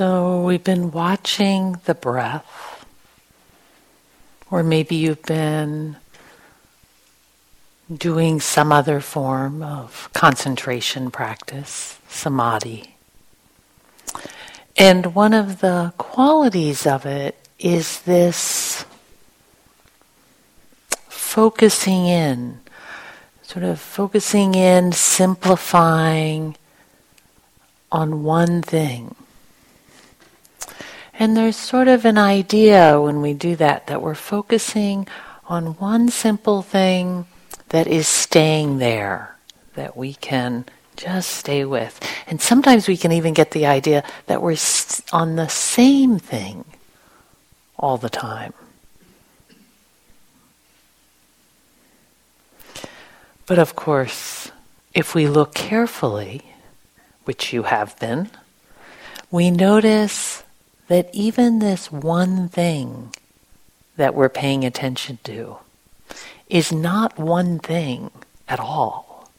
So we've been watching the breath, or maybe you've been doing some other form of concentration practice, samadhi. And one of the qualities of it is this focusing in, sort of focusing in, simplifying on one thing. And there's sort of an idea when we do that that we're focusing on one simple thing that is staying there, that we can just stay with. And sometimes we can even get the idea that we're on the same thing all the time. But of course, if we look carefully, which you have been, we notice that even this one thing that we're paying attention to is not one thing at all.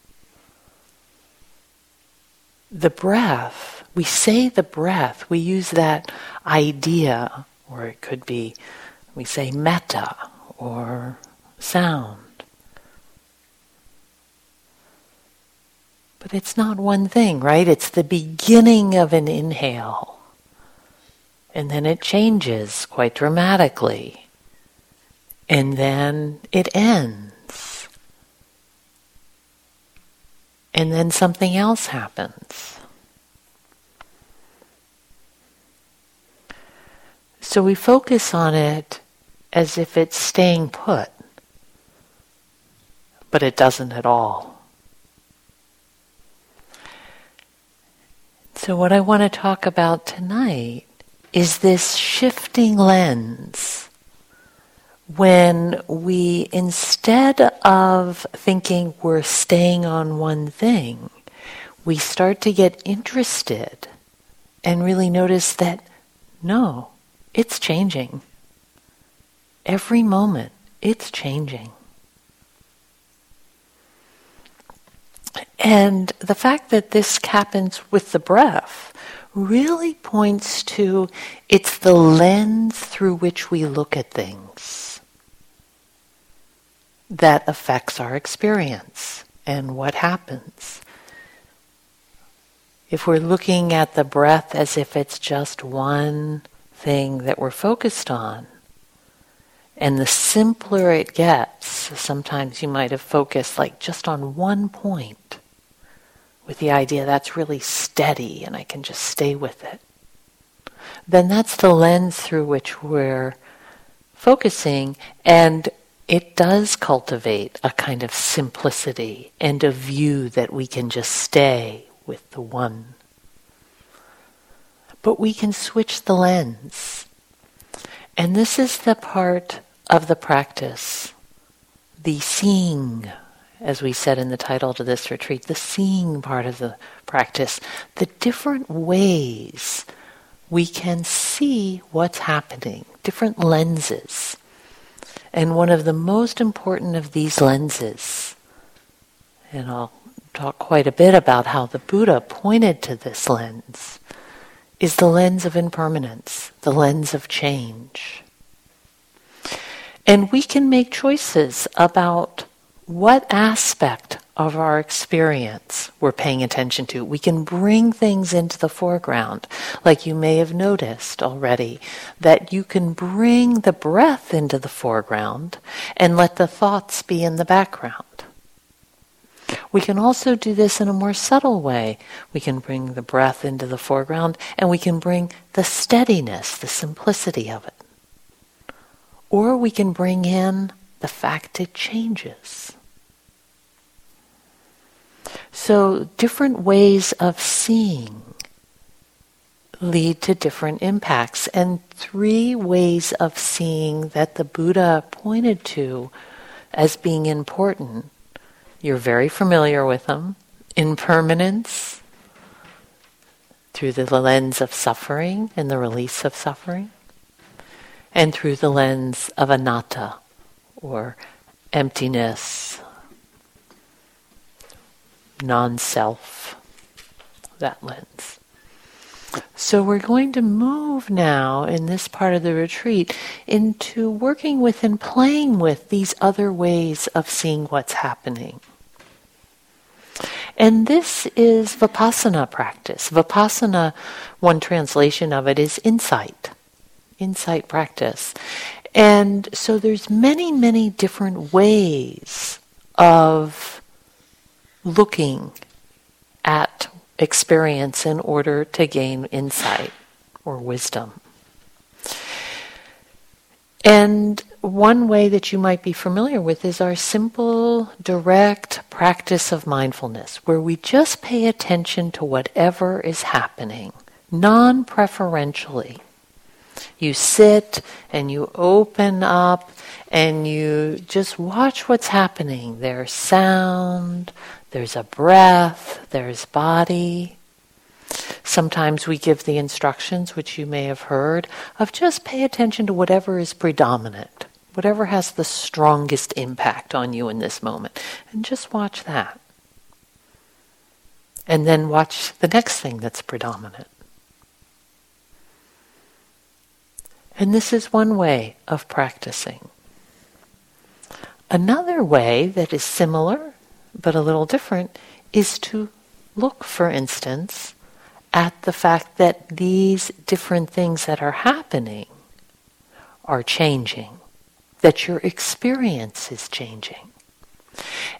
The breath, we say the breath, we use that idea, or it could be, we say metta or sound. But it's not one thing, right? It's the beginning of an inhale and then it changes quite dramatically. And then it ends. And then something else happens. So we focus on it as if it's staying put, but it doesn't at all. So, what I want to talk about tonight is this shifting lens when we, instead of thinking we're staying on one thing, we start to get interested and really notice that no, it's changing. Every moment, it's changing. And the fact that this happens with the breath really points to it's the lens through which we look at things that affects our experience and what happens. If we're looking at the breath as if it's just one thing that we're focused on, and the simpler it gets, sometimes you might have focused like just on one point with the idea that's really steady and I can just stay with it, then that's the lens through which we're focusing and it does cultivate a kind of simplicity and a view that we can just stay with the one. But we can switch the lens. And this is the part of the practice, the seeing as we said in the title to this retreat, the seeing part of the practice, the different ways we can see what's happening, different lenses. And one of the most important of these lenses, and I'll talk quite a bit about how the Buddha pointed to this lens, is the lens of impermanence, the lens of change. And we can make choices about what aspect of our experience we're paying attention to. We can bring things into the foreground, like you may have noticed already, that you can bring the breath into the foreground and let the thoughts be in the background. We can also do this in a more subtle way. We can bring the breath into the foreground and we can bring the steadiness, the simplicity of it. Or we can bring in the fact it changes. So, different ways of seeing lead to different impacts. And three ways of seeing that the Buddha pointed to as being important. You're very familiar with them. Impermanence, through the lens of suffering and the release of suffering, and through the lens of anatta, or emptiness, non self, that lens. So we're going to move now in this part of the retreat into working with and playing with these other ways of seeing what's happening. And this is vipassana practice. Vipassana, one translation of it is insight, insight practice. And so there's many, many different ways of looking at experience in order to gain insight or wisdom. And one way that you might be familiar with is our simple, direct practice of mindfulness, where we just pay attention to whatever is happening, non preferentially. You sit and you open up and you just watch what's happening. There's sound, there's a breath, there's body. Sometimes we give the instructions, which you may have heard, of just pay attention to whatever is predominant, whatever has the strongest impact on you in this moment, and just watch that. And then watch the next thing that's predominant. And this is one way of practicing. Another way that is similar but a little different is to look, for instance, at the fact that these different things that are happening are changing, that your experience is changing.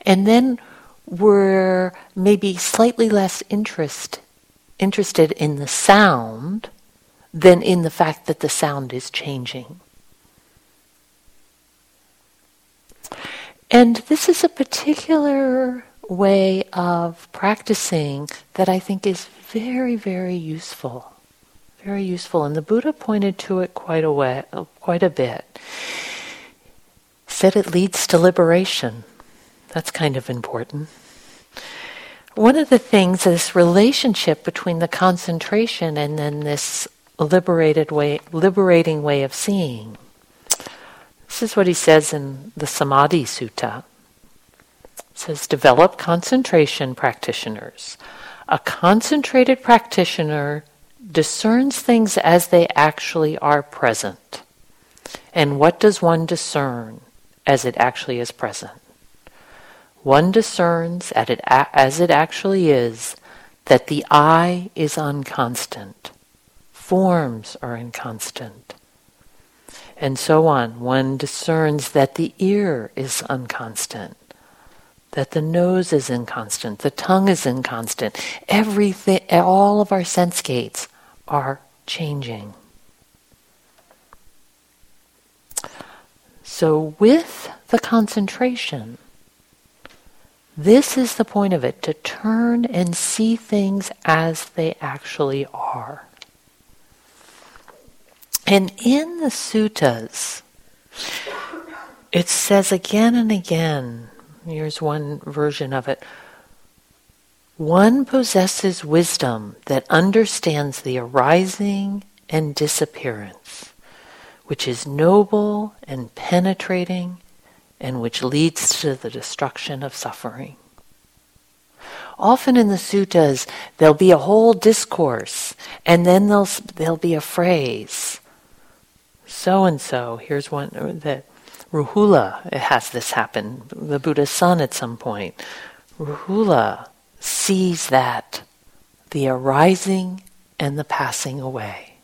And then we're maybe slightly less interest, interested in the sound than in the fact that the sound is changing. And this is a particular way of practicing that I think is very, very useful. Very useful. And the Buddha pointed to it quite a, way, quite a bit. Said it leads to liberation. That's kind of important. One of the things, this relationship between the concentration and then this liberated way, liberating way of seeing. This is what he says in the Samadhi Sutta. It says, develop concentration practitioners. A concentrated practitioner discerns things as they actually are present. And what does one discern as it actually is present? One discerns as it actually is that the eye is unconstant, forms are inconstant, and so on. One discerns that the ear is unconstant, that the nose is inconstant, the tongue is inconstant. Everything, all of our sense gates are changing. So, with the concentration, this is the point of it to turn and see things as they actually are. And in the suttas, it says again and again, here's one version of it one possesses wisdom that understands the arising and disappearance, which is noble and penetrating, and which leads to the destruction of suffering. Often in the suttas, there'll be a whole discourse, and then there'll, there'll be a phrase so and so. Here's one uh, that Rahula has this happen. The Buddha's son at some point. Rahula sees that the arising and the passing away.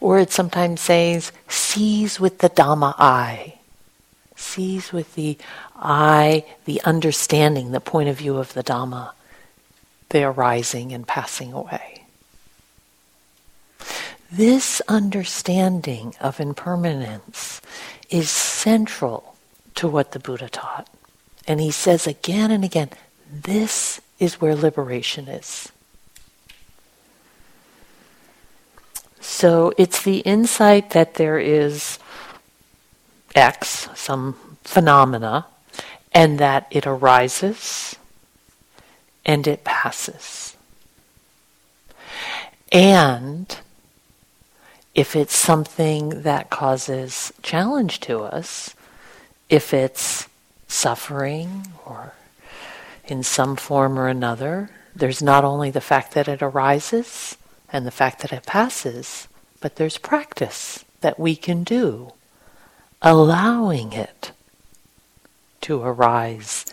Or it sometimes says, sees with the Dhamma eye. Sees with the eye, the understanding, the point of view of the Dhamma, the arising and passing away. This understanding of impermanence is central to what the Buddha taught. And he says again and again, this is where liberation is. So it's the insight that there is X, some phenomena, and that it arises and it passes. And if it's something that causes challenge to us, if it's suffering or in some form or another, there's not only the fact that it arises and the fact that it passes, but there's practice that we can do, allowing it to arise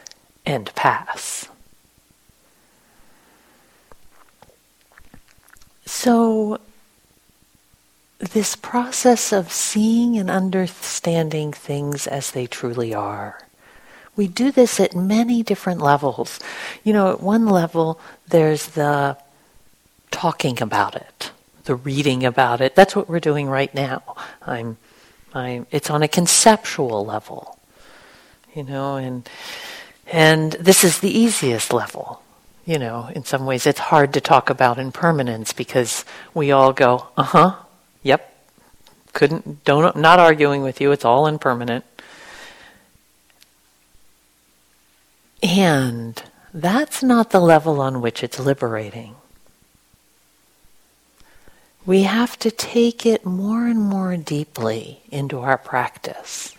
and pass. So, this process of seeing and understanding things as they truly are. We do this at many different levels. You know, at one level, there's the talking about it, the reading about it. That's what we're doing right now. I'm, I'm, it's on a conceptual level, you know, and, and this is the easiest level. You know, in some ways, it's hard to talk about impermanence because we all go, uh huh, Yep. Couldn't don't not arguing with you. It's all impermanent. And that's not the level on which it's liberating. We have to take it more and more deeply into our practice.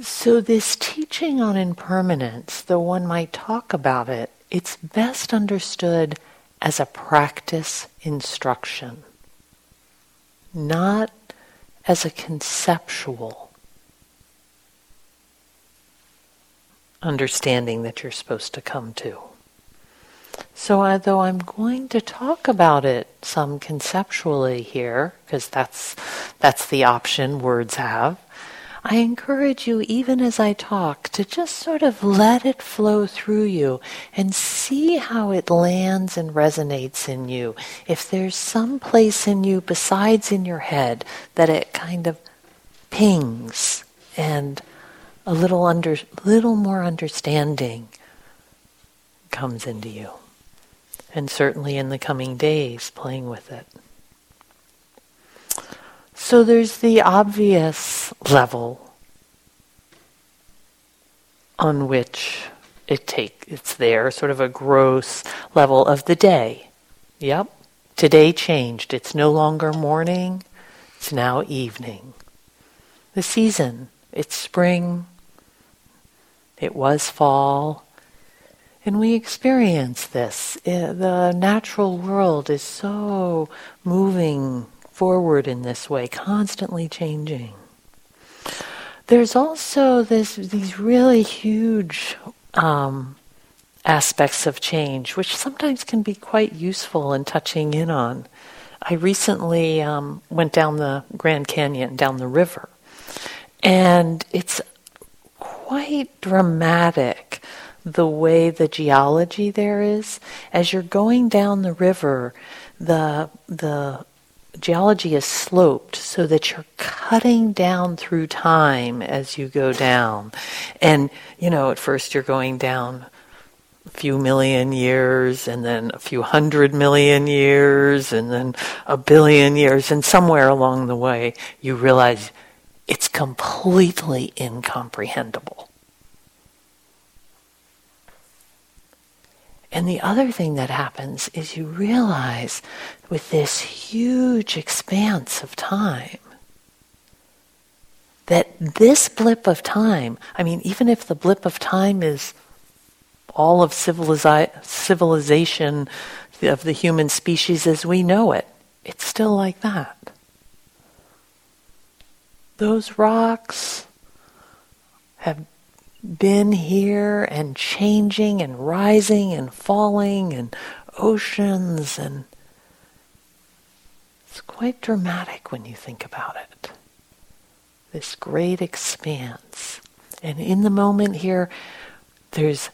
So, this teaching on impermanence, though one might talk about it, it's best understood as a practice instruction not as a conceptual understanding that you're supposed to come to. So, although I'm going to talk about it some conceptually here, because that's that's the option words have, I encourage you, even as I talk, to just sort of let it flow through you and see how it lands and resonates in you. If there's some place in you besides in your head that it kind of pings and a little under little more understanding comes into you. And certainly in the coming days playing with it. So there's the obvious level on which it take it's there, sort of a gross level of the day. Yep. Today changed. It's no longer morning, it's now evening. The season, it's spring, it was fall, and we experience this. Eh, the natural world is so moving forward in this way, constantly changing. There's also this these really huge um, aspects of change, which sometimes can be quite useful in touching in on. I recently um, went down the Grand Canyon, down the river, and it's quite dramatic the way the geology there is. As you're going down the river, the the geology is sloped so that you're cutting down through time as you go down. And, you know, at first you're going down a few million years and then a few hundred million years and then a billion years and somewhere along the way you realize it's completely incomprehensible. And the other thing that happens is you realize with this huge expanse of time that this blip of time, I mean, even if the blip of time is all of civilizi- civilization of the human species as we know it, it's still like that. Those rocks have been here and changing and rising and falling and oceans and it's quite dramatic when you think about it. This great expanse. And in the moment here, there's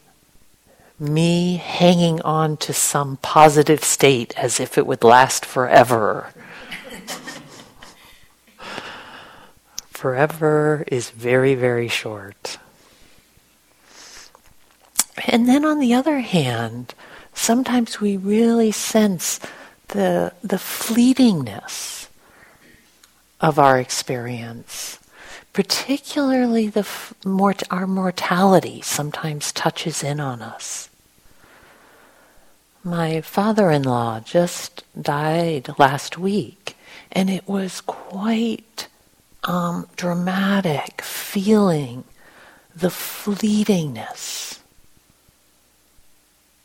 me hanging on to some positive state as if it would last forever. forever is very, very short. And then on the other hand, sometimes we really sense the, the fleetingness of our experience. Particularly the mort- our mortality sometimes touches in on us. My father-in-law just died last week, and it was quite um, dramatic feeling the fleetingness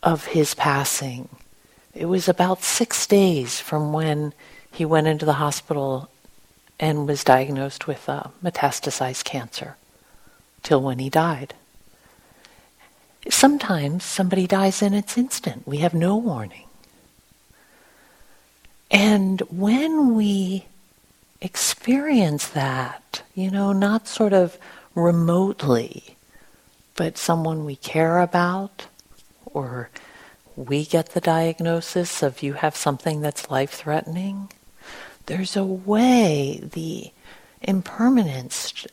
of his passing. it was about six days from when he went into the hospital and was diagnosed with uh, metastasized cancer till when he died. Sometimes somebody dies in its instant. We have no warning. And when we experience that, you know, not sort of remotely, but someone we care about, or we get the diagnosis of you have something that's life threatening, there's a way the impermanence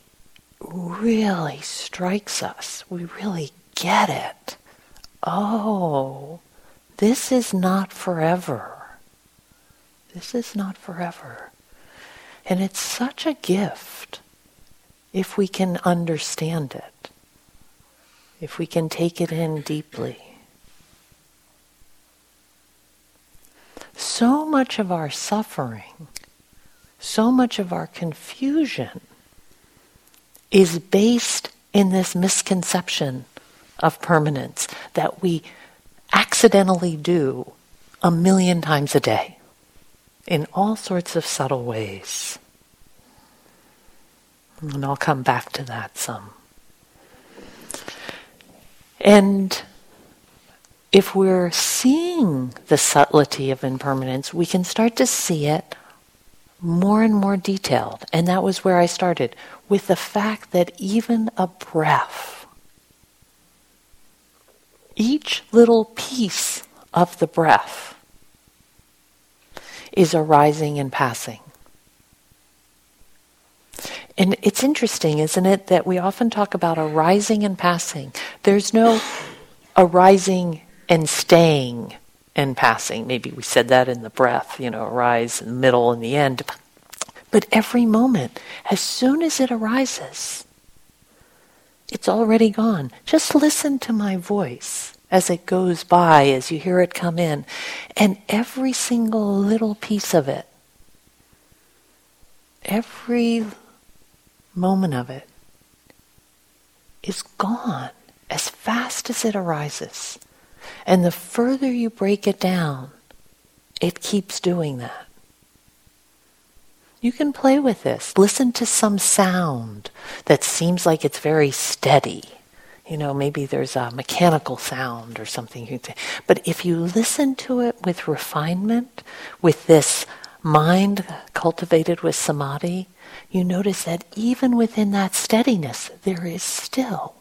really strikes us. We really get it. Oh, this is not forever. This is not forever. And it's such a gift if we can understand it, if we can take it in deeply. So much of our suffering, so much of our confusion is based in this misconception of permanence that we accidentally do a million times a day in all sorts of subtle ways. And I'll come back to that some. And if we're seeing the subtlety of impermanence, we can start to see it more and more detailed. And that was where I started with the fact that even a breath, each little piece of the breath, is arising and passing. And it's interesting, isn't it, that we often talk about arising and passing. There's no arising and staying and passing. Maybe we said that in the breath, you know, arise in the middle and the end. But every moment, as soon as it arises, it's already gone. Just listen to my voice as it goes by, as you hear it come in. And every single little piece of it, every moment of it, is gone as fast as it arises. And the further you break it down, it keeps doing that. You can play with this. Listen to some sound that seems like it's very steady. You know, maybe there's a mechanical sound or something. But if you listen to it with refinement, with this mind cultivated with samadhi, you notice that even within that steadiness, there is still.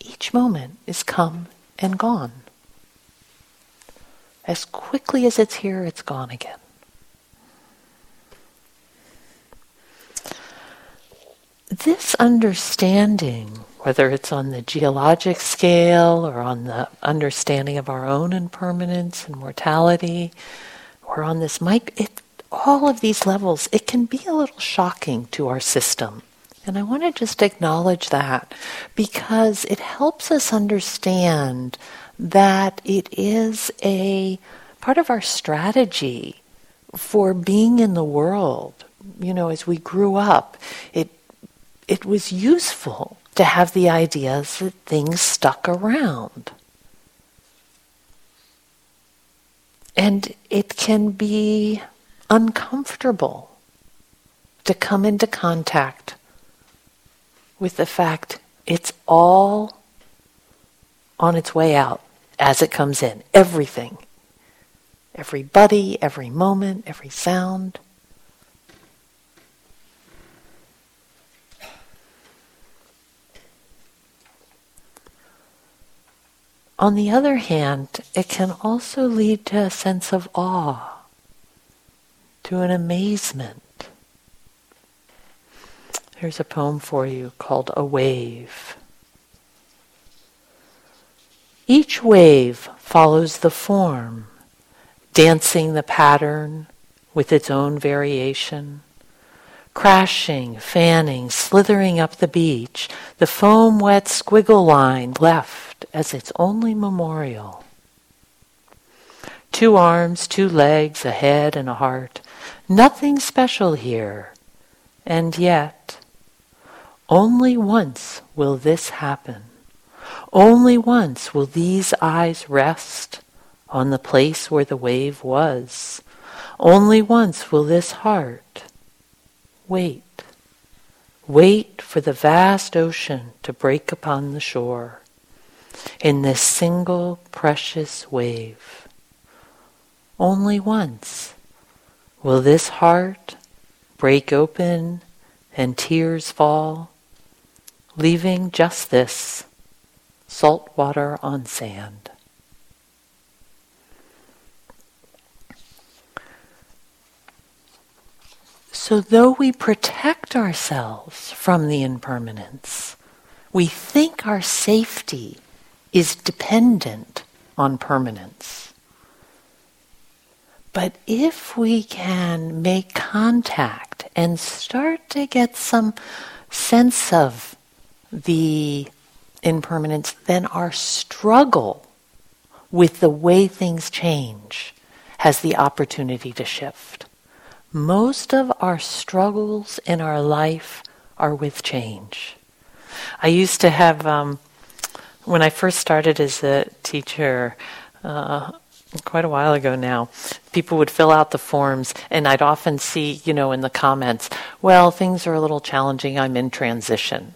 Each moment is come and gone. As quickly as it's here, it's gone again. This understanding, whether it's on the geologic scale or on the understanding of our own impermanence and mortality, or on this mic, it, all of these levels, it can be a little shocking to our system. And I want to just acknowledge that because it helps us understand that it is a part of our strategy for being in the world. You know, as we grew up, it it was useful to have the ideas that things stuck around. And it can be uncomfortable to come into contact with the fact it's all on its way out as it comes in. Everything. Every buddy, every moment, every sound. On the other hand, it can also lead to a sense of awe, to an amazement. Here's a poem for you called A Wave. Each wave follows the form, dancing the pattern with its own variation. Crashing, fanning, slithering up the beach, the foam wet squiggle line left as its only memorial. Two arms, two legs, a head, and a heart. Nothing special here. And yet, only once will this happen. Only once will these eyes rest on the place where the wave was. Only once will this heart wait. Wait for the vast ocean to break upon the shore in this single precious wave. Only once will this heart break open and tears fall, leaving just this salt water on sand. So, though we protect ourselves from the impermanence, we think our safety is dependent on permanence. But if we can make contact and start to get some sense of the impermanence, then our struggle with the way things change has the opportunity to shift. Most of our struggles in our life are with change. I used to have, um, when I first started as a teacher, uh, quite a while ago now, people would fill out the forms, and I'd often see, you know, in the comments, well, things are a little challenging, I'm in transition.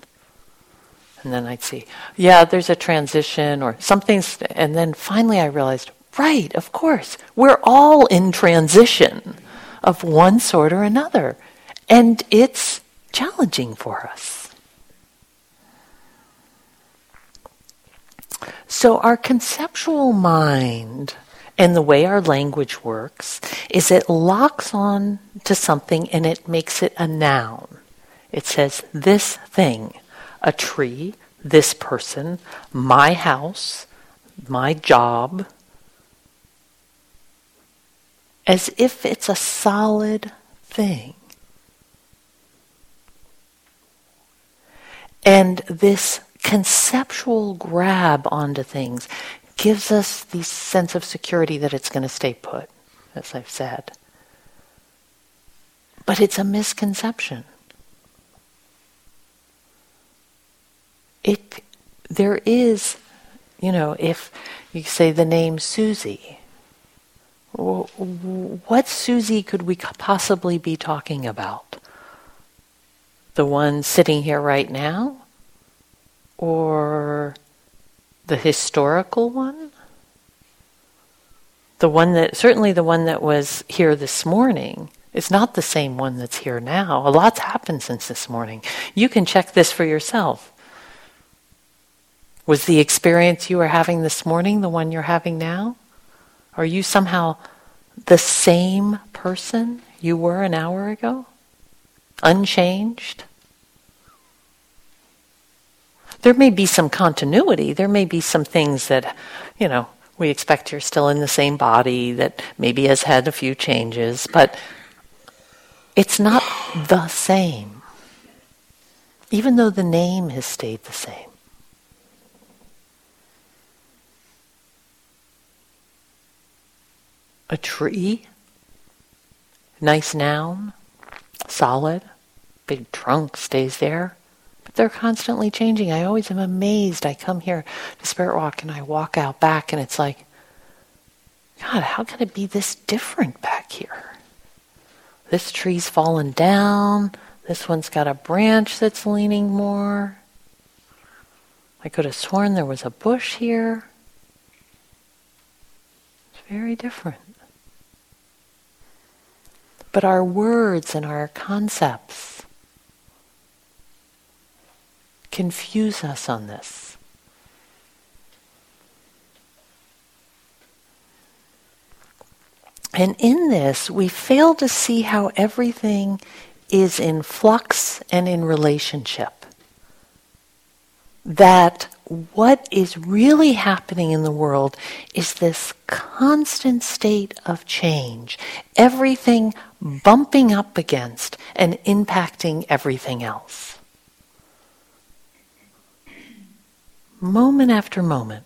And then I'd see, yeah, there's a transition or something's, and then finally I realized, right, of course, we're all in transition of one sort or another. And it's challenging for us. So, our conceptual mind and the way our language works is it locks on to something and it makes it a noun. It says, this thing, a tree, this person, my house, my job, as if it's a solid thing. And this conceptual grab onto things gives us the sense of security that it's going to stay put, as I've said. But it's a misconception. It, there is, you know, if you say the name Susie, what Susie could we possibly be talking about? The one sitting here right now? Or the historical one? The one that, certainly the one that was here this morning, is not the same one that's here now. A lot's happened since this morning. You can check this for yourself. Was the experience you were having this morning the one you're having now? Are you somehow the same person you were an hour ago? Unchanged? There may be some continuity. There may be some things that, you know, we expect you're still in the same body that maybe has had a few changes, but it's not the same, even though the name has stayed the same. A tree, nice noun, solid, big trunk stays there. But they're constantly changing. I always am amazed. I come here to Spirit Rock and I walk out back and it's like, God, how can it be this different back here? This tree's fallen down. This one's got a branch that's leaning more. I could have sworn there was a bush here. It's very different. But our words and our concepts confuse us on this. And in this, we fail to see how everything is in flux and in relationship. That what is really happening in the world is this constant state of change. Everything bumping up against and impacting everything else. Moment after moment.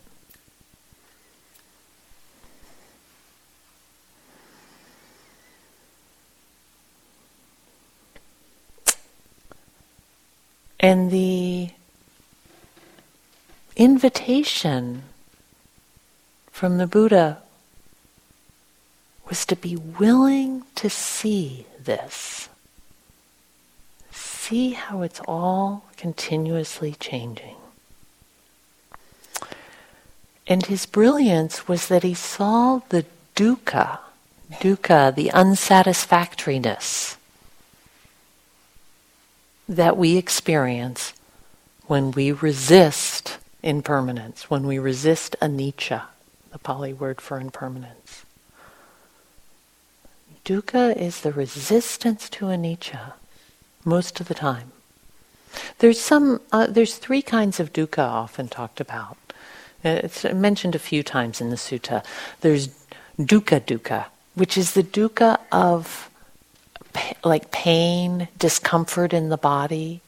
And the invitation from the Buddha was to be willing to see this. See how it's all continuously changing. And his brilliance was that he saw the dukkha, dukkha, the unsatisfactoriness that we experience when we resist impermanence, when we resist anicca, the Pali word for impermanence. Dukkha is the resistance to anicca most of the time. There's some. Uh, there's three kinds of dukkha often talked about. Uh, it's mentioned a few times in the sutta. There's dukkha dukkha, which is the dukkha of like pain, discomfort in the body,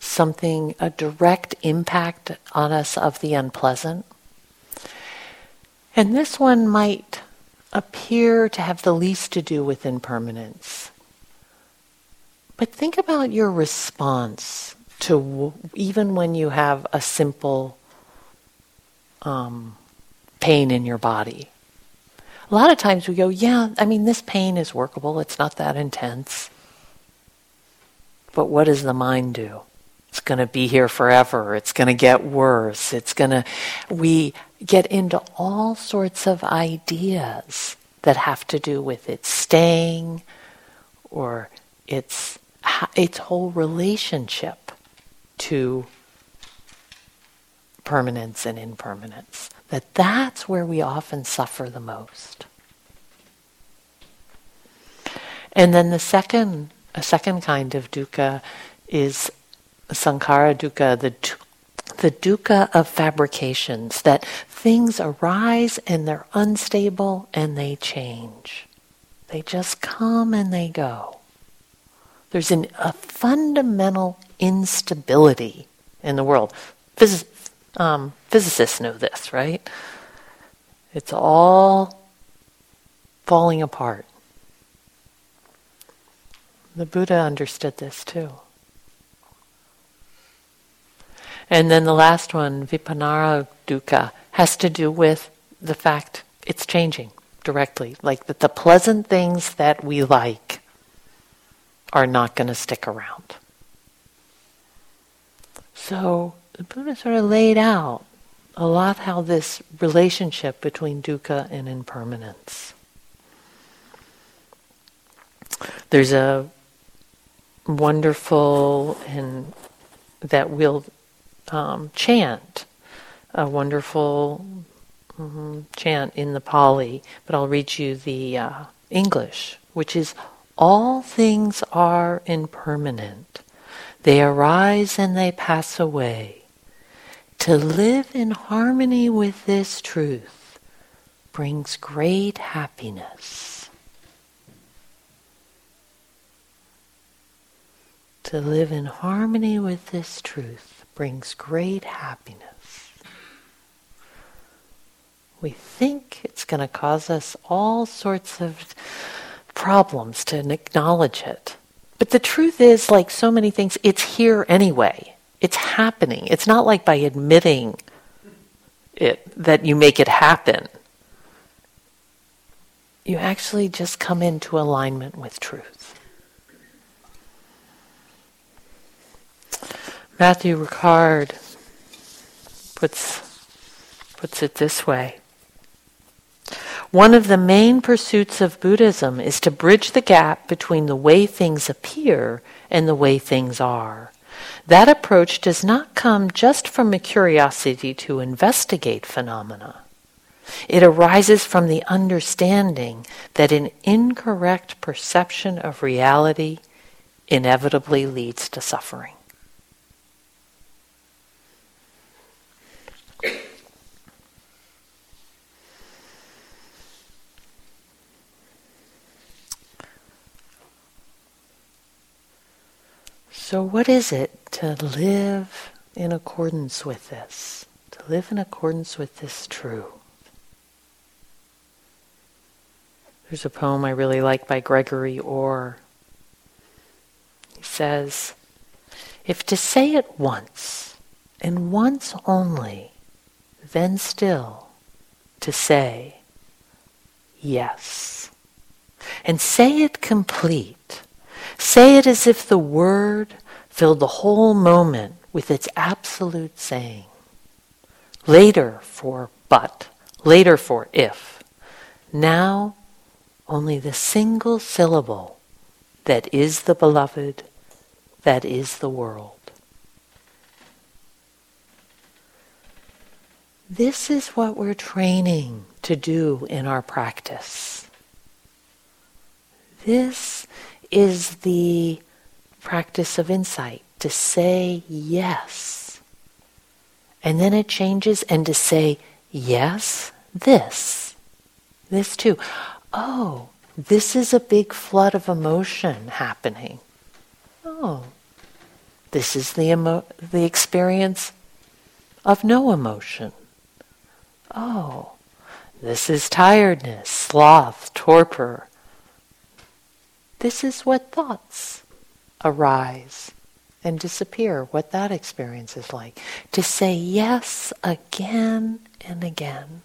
something, a direct impact on us of the unpleasant. And this one might appear to have the least to do with impermanence. But think about your response to even when you have a simple um, pain in your body. A lot of times we go, yeah, I mean, this pain is workable, it's not that intense. But what does the mind do? It's going to be here forever. It's going to get worse. It's going to, we get into all sorts of ideas that have to do with its staying or its, its whole relationship to permanence and impermanence. That that's where we often suffer the most. And then the second, a second kind of dukkha is sankhara dukkha, the the dukkha of fabrications, that things arise and they're unstable and they change. They just come and they go. There's an, a fundamental instability in the world. Physi- um, physicists know this, right? It's all falling apart. The Buddha understood this too. And then the last one, viparinama dukkha, has to do with the fact it's changing directly. Like that the pleasant things that we like are not going to stick around. So the Buddha sort of laid out a lot how this relationship between dukkha and impermanence. There's a wonderful and that we'll um, chant, a wonderful mm-hmm, chant in the Pali, but I'll read you the uh, English, which is All things are impermanent. They arise and they pass away. To live in harmony with this truth brings great happiness. To live in harmony with this truth brings great happiness. We think it's going to cause us all sorts of problems to acknowledge it. But the truth is, like so many things, it's here anyway. It's happening. It's not like by admitting it that you make it happen. You actually just come into alignment with truth. Matthieu Ricard puts, puts it this way. One of the main pursuits of Buddhism is to bridge the gap between the way things appear and the way things are. That approach does not come just from a curiosity to investigate phenomena. It arises from the understanding that an incorrect perception of reality inevitably leads to suffering. So, what is it to live in accordance with this? To live in accordance with this truth? There's a poem I really like by Gregory Orr. He says, If to say it once, and once only, then still to say, Yes. and say it complete. Say it as if the word filled the whole moment with its absolute saying. Later for but, later for if. Now only the single syllable that is the beloved, that is the world. This is what we're training to do in our practice. This is the practice of insight to say yes. And then it changes and to say yes, this. This too. Oh, this is a big flood of emotion happening. Oh, this is the, emo- the experience of no emotion. Oh, this is tiredness, sloth, torpor. This is what thoughts arise and disappear, what that experience is like. To say yes again and again.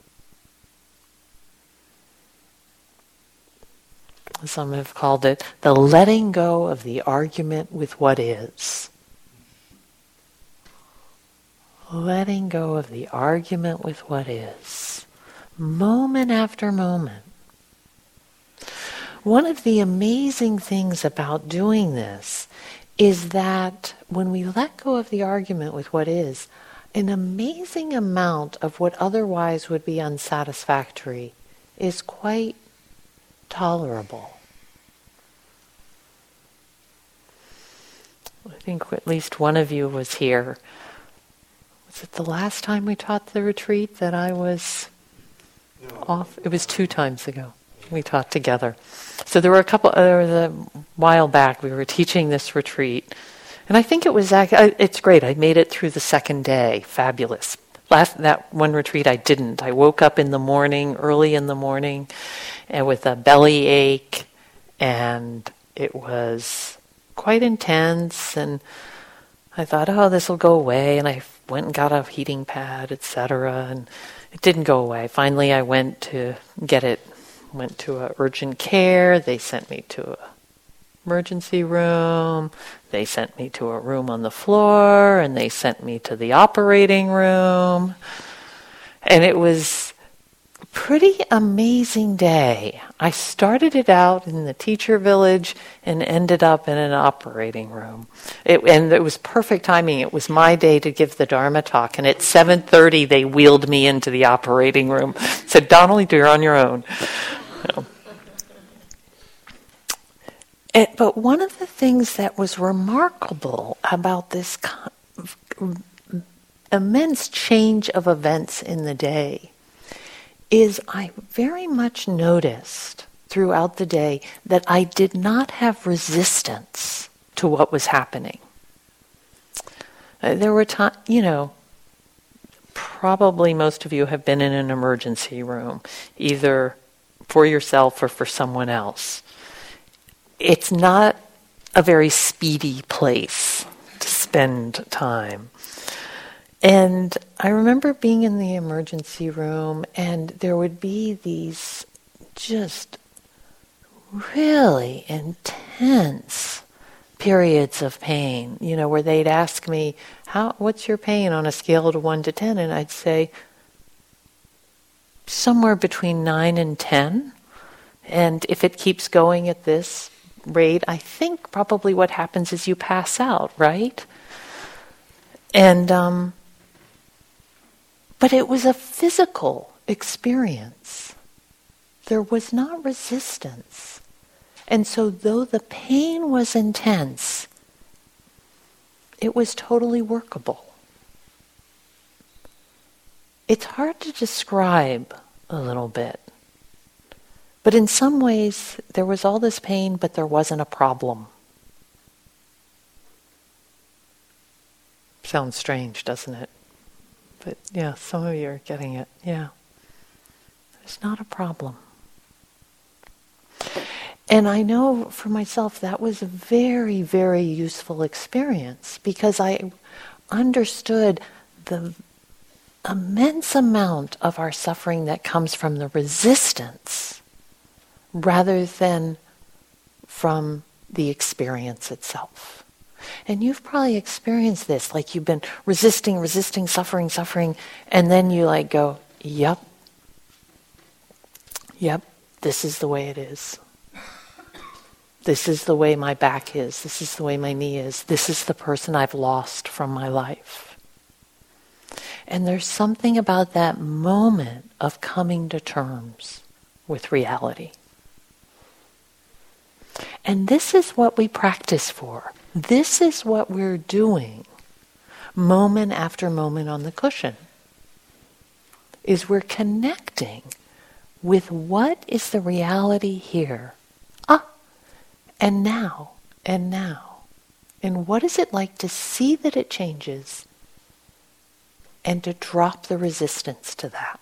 Some have called it the letting go of the argument with what is. Letting go of the argument with what is. Moment after moment. One of the amazing things about doing this is that when we let go of the argument with what is, an amazing amount of what otherwise would be unsatisfactory is quite tolerable. I think at least one of you was here. Was it the last time we taught the retreat that I was no. off? It was two times ago. We taught together. So there were a couple. Uh, there was a while back we were teaching this retreat, and I think it was. Uh, it's great. I made it through the second day. Fabulous. Last that one retreat I didn't. I woke up in the morning, early in the morning, and with a belly ache, and it was quite intense. And I thought, oh, this will go away. And I went and got a heating pad, etc. And it didn't go away. Finally, I went to get it. Went to urgent care. They sent me to a emergency room. They sent me to a room on the floor, and they sent me to the operating room. And it was a pretty amazing day. I started it out in the teacher village and ended up in an operating room. It, and it was perfect timing. It was my day to give the Dharma talk, and at 7:30 they wheeled me into the operating room. Said, "Donald, you're on your own." But one of the things that was remarkable about this immense change of events in the day is I very much noticed throughout the day that I did not have resistance to what was happening. Uh, there were times, you know, probably most of you have been in an emergency room, either for yourself or for someone else it's not a very speedy place to spend time. And I remember being in the emergency room, and there would be these just really intense periods of pain, you know, where they'd ask me, "How what's your pain on a scale of 1 to 10?" and I'd say somewhere between 9 and 10. And if it keeps going at this rate, I think probably what happens is you pass out, right? And, um, but it was a physical experience. There was not resistance. And so, though the pain was intense, it was totally workable. It's hard to describe a little bit. But in some ways, there was all this pain, but there wasn't a problem. Sounds strange, doesn't it? But yeah, some of you are getting it. Yeah. It's not a problem. And I know for myself that was a very, very useful experience because I understood the immense amount of our suffering that comes from the resistance rather than from the experience itself. And you've probably experienced this, like you've been resisting, resisting, suffering, suffering, and then you like go, yep, yep, this is the way it is. This is the way my back is. This is the way my knee is. This is the person I've lost from my life. And there's something about that moment of coming to terms with reality. And this is what we practice for. This is what we're doing moment after moment on the cushion. Is we're connecting with what is the reality here Ah, and now, and now. And what is it like to see that it changes and to drop the resistance to that?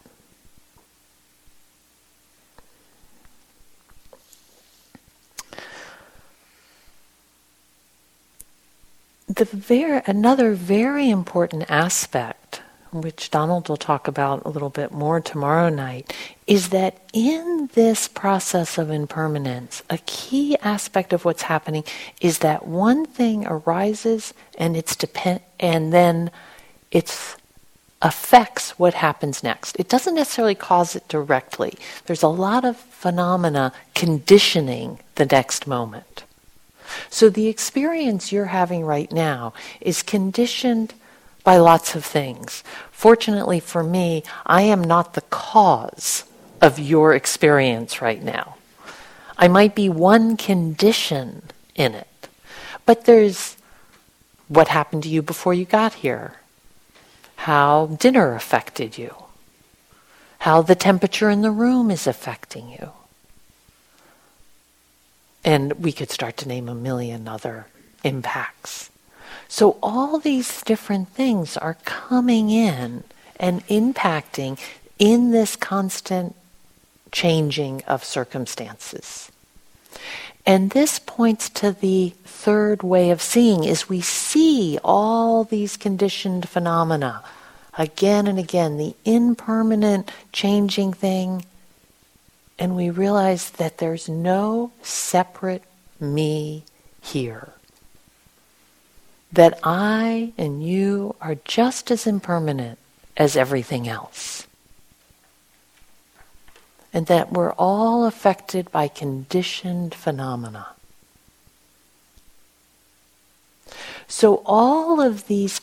The ver- another very important aspect which Donald will talk about a little bit more tomorrow night, is that in this process of impermanence, a key aspect of what's happening is that one thing arises and it's depend and then it affects what happens next. It doesn't necessarily cause it directly. There's a lot of phenomena conditioning the next moment. So the experience you're having right now is conditioned by lots of things. Fortunately for me, I am not the cause of your experience right now. I might be one condition in it. But there's what happened to you before you got here, how dinner affected you, how the temperature in the room is affecting you. And we could start to name a million other impacts. So all these different things are coming in and impacting in this constant changing of circumstances. And this points to the third way of seeing is we see all these conditioned phenomena again and again, the impermanent changing thing, and we realize that there's no separate me here that I and you are just as impermanent as everything else. And that we're all affected by conditioned phenomena. So all of these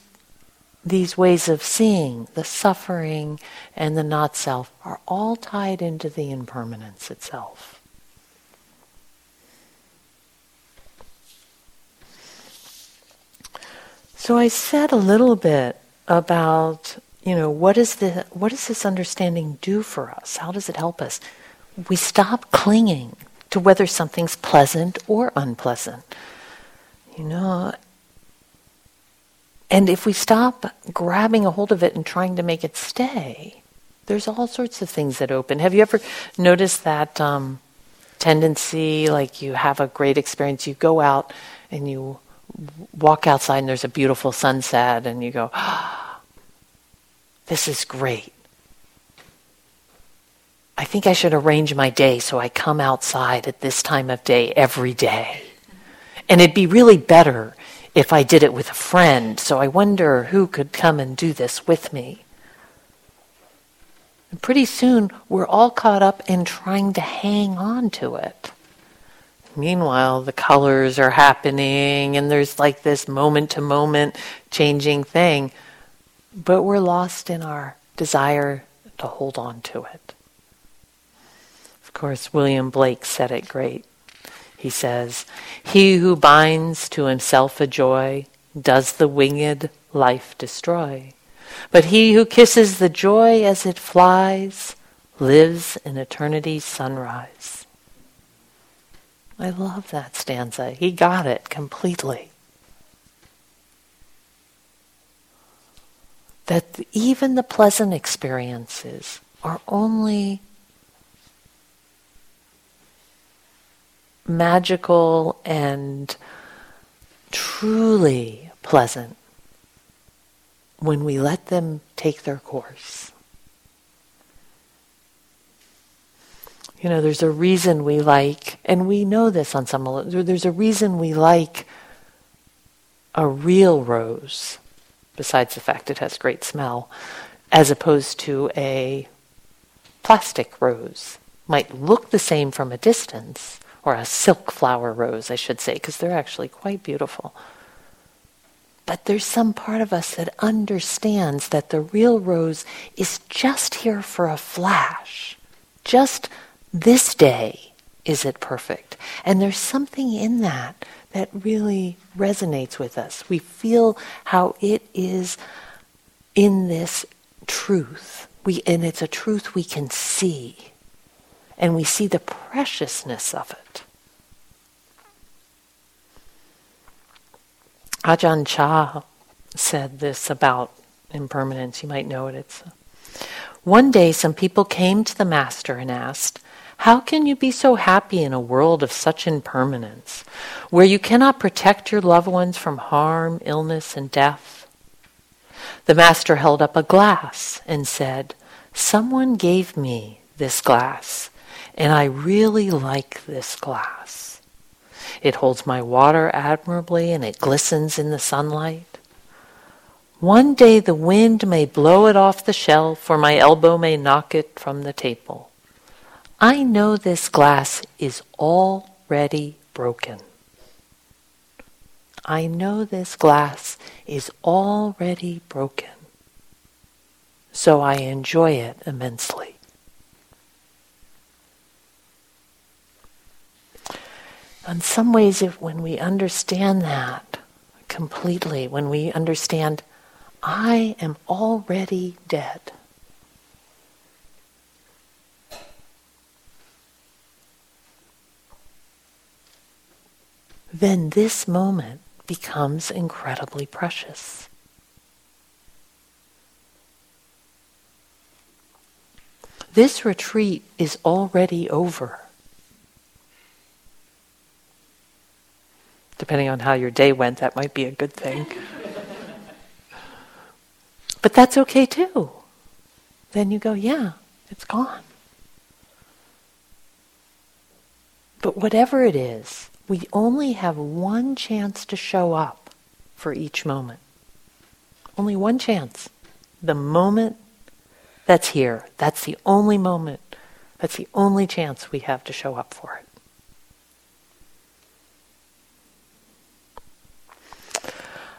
these ways of seeing, the suffering and the not self, are all tied into the impermanence itself. So I said a little bit about, you know, what is the what does this understanding do for us? How does it help us? We stop clinging to whether something's pleasant or unpleasant. You know, and if we stop grabbing a hold of it and trying to make it stay, there's all sorts of things that open. Have you ever noticed that um, tendency, like you have a great experience, you go out and you walk outside and there's a beautiful sunset and you go, this is great. I think I should arrange my day so I come outside at this time of day every day. And it'd be really better if I did it with a friend, so I wonder who could come and do this with me. And pretty soon, we're all caught up in trying to hang on to it. Meanwhile, the colors are happening and there's like this moment to moment changing thing. But we're lost in our desire to hold on to it. Of course, William Blake said it great. He says, He who binds to himself a joy does the winged life destroy. But he who kisses the joy as it flies lives in eternity's sunrise. I love that stanza. He got it completely. That even the pleasant experiences are only magical and truly pleasant when we let them take their course. You know, there's a reason we like And we know this on some level. There's a reason we like a real rose, besides the fact it has great smell, as opposed to a plastic rose. Might look the same from a distance, or a silk flower rose, I should say, because they're actually quite beautiful. But there's some part of us that understands that the real rose is just here for a flash. Just this day is it perfect. And there's something in that that really resonates with us. We feel how it is in this truth. We, and it's a truth we can see. And we see the preciousness of it. Ajahn Chah said this about impermanence. You might know it. It's one day some people came to the master and asked, "How can you be so happy in a world of such impermanence, where you cannot protect your loved ones from harm, illness, and death?" The master held up a glass and said, "Someone gave me this glass, and I really like this glass." It holds my water admirably and it glistens in the sunlight. One day the wind may blow it off the shelf or my elbow may knock it from the table. I know this glass is already broken. I know this glass is already broken. So I enjoy it immensely. In some ways, if when we understand that completely, when we understand, I am already dead. Then this moment becomes incredibly precious. This retreat is already over. Depending on how your day went, that might be a good thing. but that's okay too. Then you go, yeah, it's gone. But whatever it is, we only have one chance to show up for each moment. Only one chance. The moment that's here, that's the only moment, that's the only chance we have to show up for it.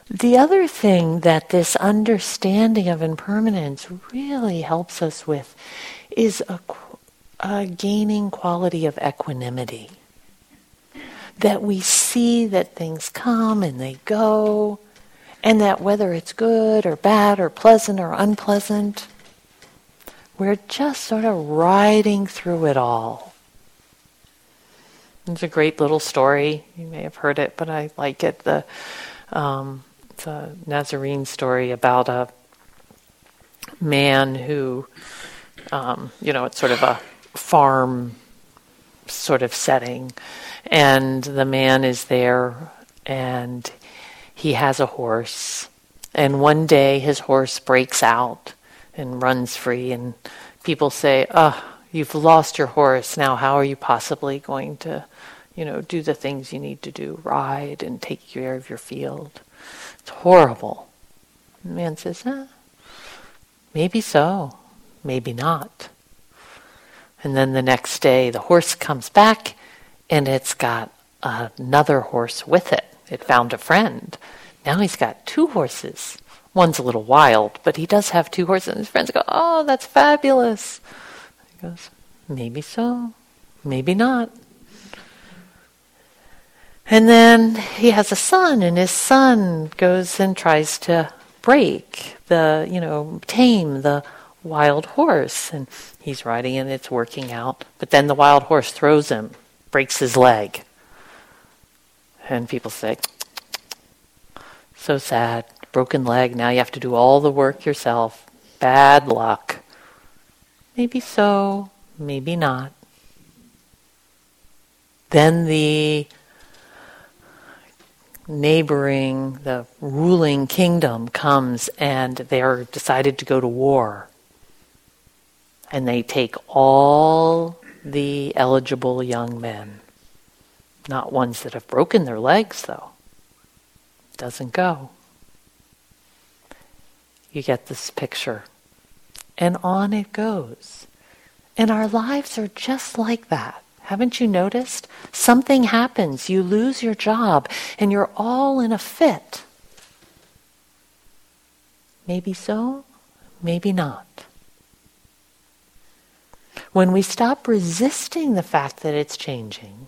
The other thing that this understanding of impermanence really helps us with is a, a gaining quality of equanimity. That we see that things come and they go, and that whether it's good or bad or pleasant or unpleasant, we're just sort of riding through it all. It's a great little story. You may have heard it, but I like it. The um, it's a Nazarene story about a man who, um, you know, it's sort of a farm sort of setting, and the man is there and he has a horse. And one day his horse breaks out and runs free, and people say, Oh, you've lost your horse. Now, how are you possibly going to, you know, do the things you need to do, ride and take care of your field? It's horrible. The man says, eh, maybe so, maybe not. And then the next day, the horse comes back and it's got another horse with it. It found a friend. Now he's got two horses. One's a little wild, but he does have two horses. And his friends go, Oh, that's fabulous. He goes, Maybe so, maybe not. And then he has a son, and his son goes and tries to break the, you know, tame the wild horse. And he's riding and it's working out. But then the wild horse throws him, breaks his leg. And people say, so sad, broken leg, now you have to do all the work yourself. Bad luck. Maybe so, maybe not. Then the neighboring, the ruling kingdom comes and they're decided to go to war. And they take all the eligible young men Not ones that have broken their legs, though. Doesn't go. You get this picture. And on it goes. And our lives are just like that. Haven't you noticed? Something happens, you lose your job, and you're all in a fit. Maybe so, maybe not. When we stop resisting the fact that it's changing,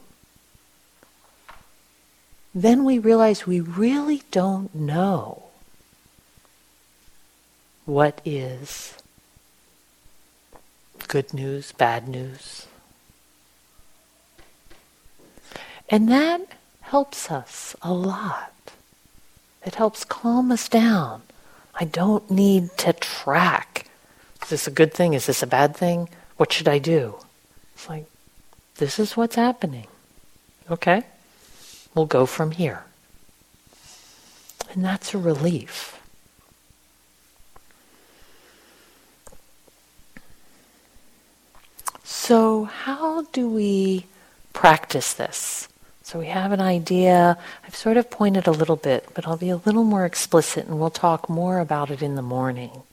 then we realize we really don't know what is good news, bad news. And that helps us a lot. It helps calm us down. I don't need to track. Is this a good thing? Is this a bad thing? What should I do? It's like, this is what's happening. Okay? We'll go from here. And that's a relief. So, how do we practice this? So, we have an idea. I've sort of pointed a little bit, but I'll be a little more explicit and we'll talk more about it in the morning.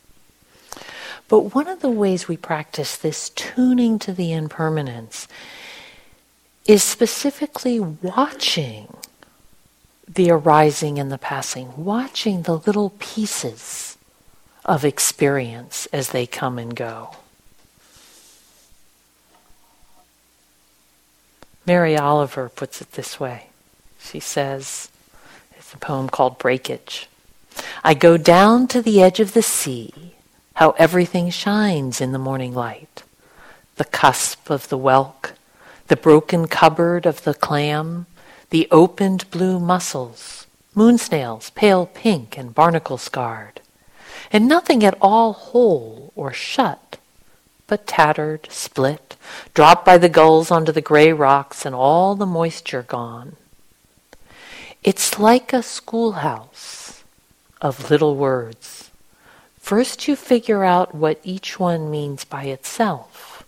But one of the ways we practice this tuning to the impermanence is specifically watching the arising and the passing, watching the little pieces of experience as they come and go. Mary Oliver puts it this way. She says, it's a poem called Breakage. I go down to the edge of the sea how everything shines in the morning light. The cusp of the whelk, the broken cupboard of the clam, the opened blue mussels, moon snails, pale pink and barnacle scarred, and nothing at all whole or shut, but tattered, split, dropped by the gulls onto the gray rocks and all the moisture gone. It's like a schoolhouse of little words First, you figure out what each one means by itself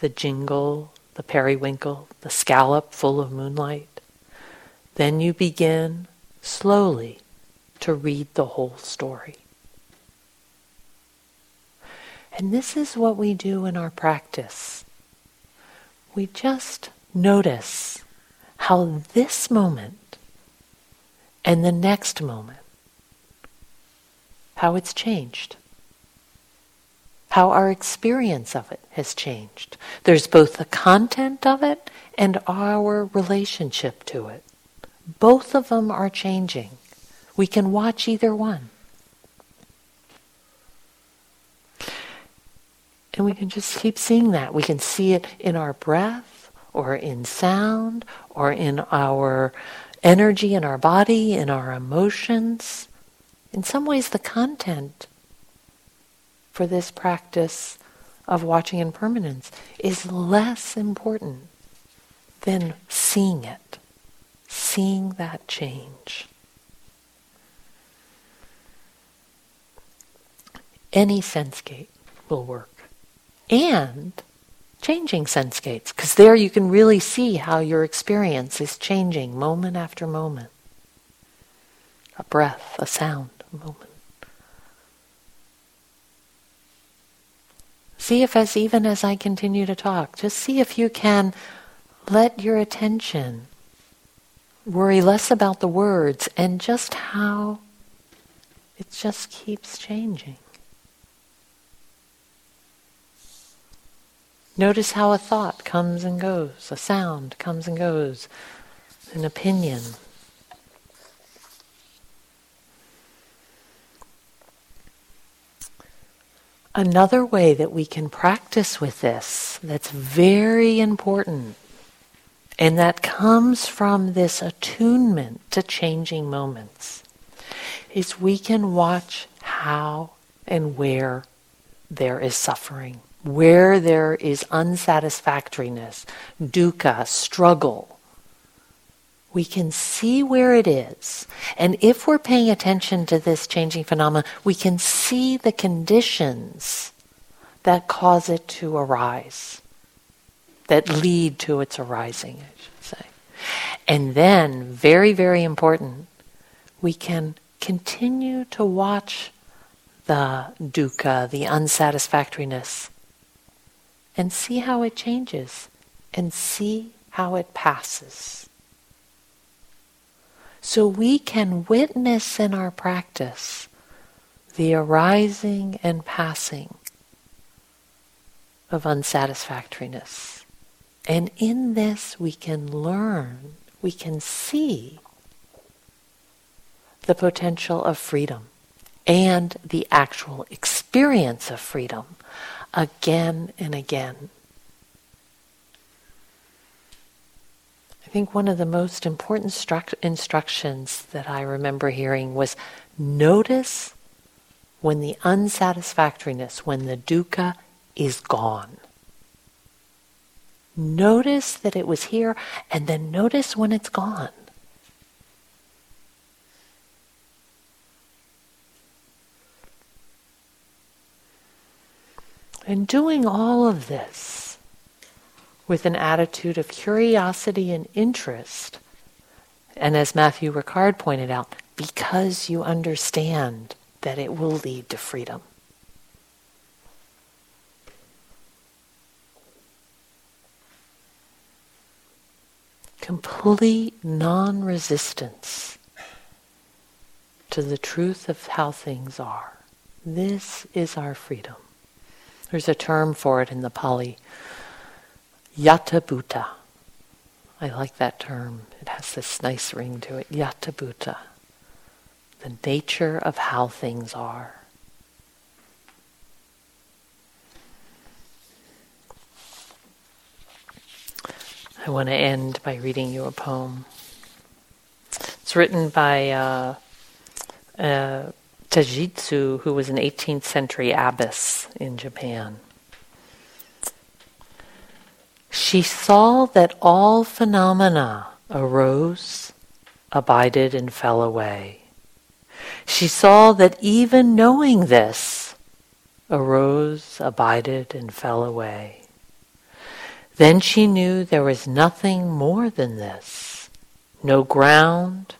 the jingle, the periwinkle, the scallop full of moonlight. Then you begin slowly to read the whole story. And this is what we do in our practice. We just notice how this moment and the next moment how it's changed, how our experience of it has changed. There's both the content of it and our relationship to it. Both of them are changing. We can watch either one. And we can just keep seeing that. We can see it in our breath or in sound or in our energy in our body, in our emotions in some ways, the content for this practice of watching impermanence is less important than seeing it, seeing that change. Any sense gate will work. And changing sense gates, because there you can really see how your experience is changing moment after moment. A breath, a sound a moment. See if, as even as I continue to talk, just see if you can let your attention worry less about the words and just how it just keeps changing. Notice how a thought comes and goes, a sound comes and goes, an opinion. Another way that we can practice with this that's very important and that comes from this attunement to changing moments is we can watch how and where there is suffering, where there is unsatisfactoriness, dukkha, struggle, we can see where it is. And if we're paying attention to this changing phenomena, we can see the conditions that cause it to arise, that lead to its arising, I should say. And then, very, very important, we can continue to watch the dukkha, the unsatisfactoriness, and see how it changes and see how it passes. So we can witness in our practice the arising and passing of unsatisfactoriness. And in this we can learn, we can see the potential of freedom and the actual experience of freedom again and again. I think one of the most important stru- instructions that I remember hearing was notice when the unsatisfactoriness, when the dukkha is gone. Notice that it was here and then notice when it's gone. And doing all of this with an attitude of curiosity and interest, and as Matthieu Ricard pointed out, because you understand that it will lead to freedom. Complete non resistance to the truth of how things are. This is our freedom. There's a term for it in the Pali, yatha bhuta. I like that term. It has this nice ring to it. Yatha bhuta. The nature of how things are. I want to end by reading you a poem. It's written by uh, uh, Tajitsu, who was an 18th century abbess in Japan. She saw that all phenomena arose, abided, and fell away. She saw that even knowing this arose, abided, and fell away. Then she knew there was nothing more than this, no ground,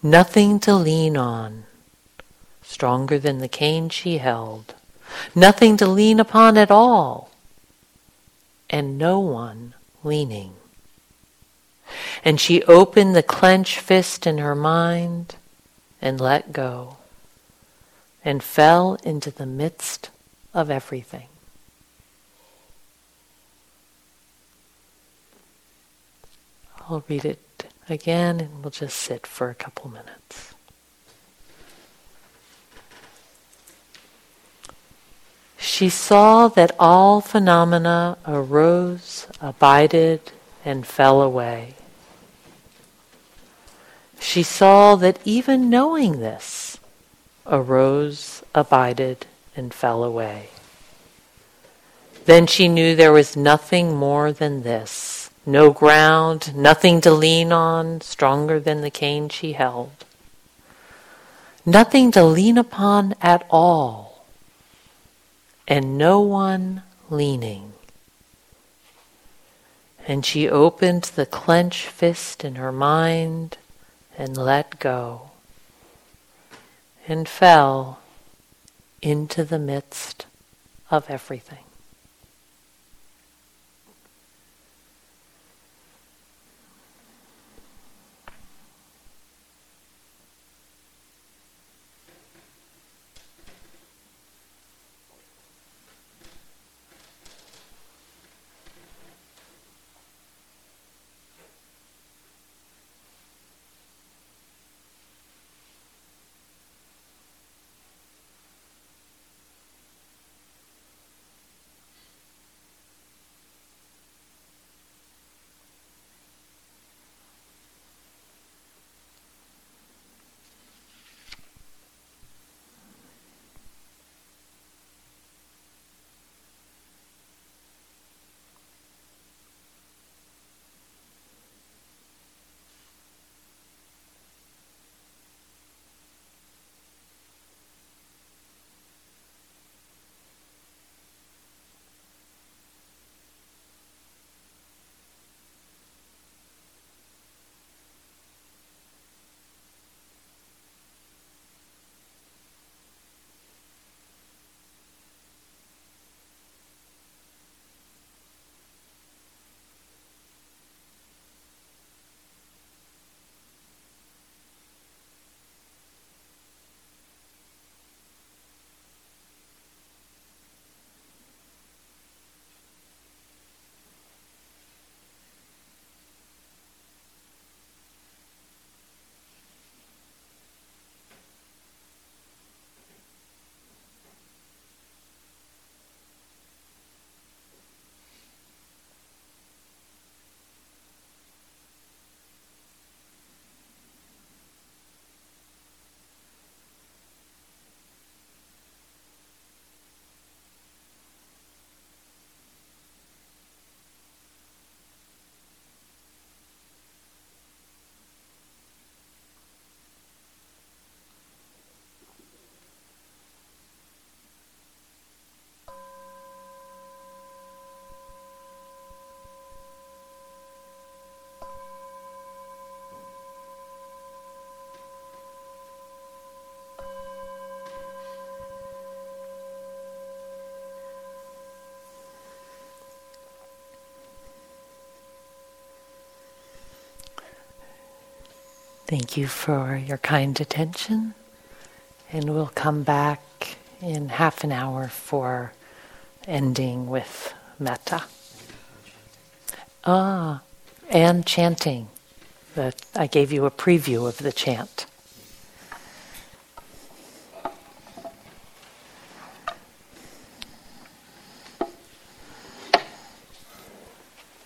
nothing to lean on, stronger than the cane she held, nothing to lean upon at all, and no one leaning. And she opened the clenched fist in her mind and let go, and fell into the midst of everything. I'll read it again and we'll just sit for a couple minutes. She saw that all phenomena arose, abided, and fell away. She saw that even knowing this arose, abided, and fell away. Then she knew there was nothing more than this no ground, nothing to lean on, stronger than the cane she held. Nothing to lean upon at all and no one leaning. And she opened the clenched fist in her mind and let go and fell into the midst of everything. Thank you for your kind attention, and we'll come back in half an hour for ending with metta. Ah, and chanting. That I gave you a preview of the chant.